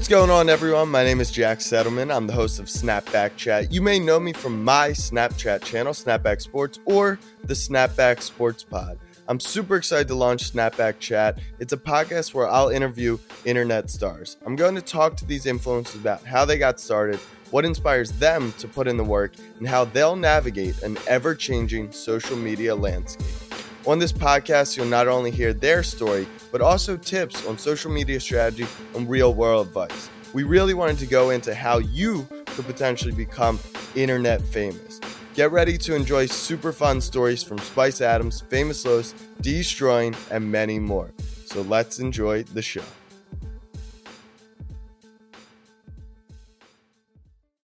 What's going on, everyone? My name is Jack Settleman. I'm the host of Snapback Chat. You may know me from my Snapchat channel, Snapback Sports, or the Snapback Sports Pod. I'm super excited to launch Snapback Chat. It's a podcast where I'll interview internet stars. I'm going to talk to these influencers about how they got started, what inspires them to put in the work, and how they'll navigate an ever changing social media landscape. On this podcast, you'll not only hear their story, but also tips on social media strategy and real world advice. We really wanted to go into how you could potentially become internet famous. Get ready to enjoy super fun stories from Spice Adams, Famous Los, DeStorm, and many more. So let's enjoy the show.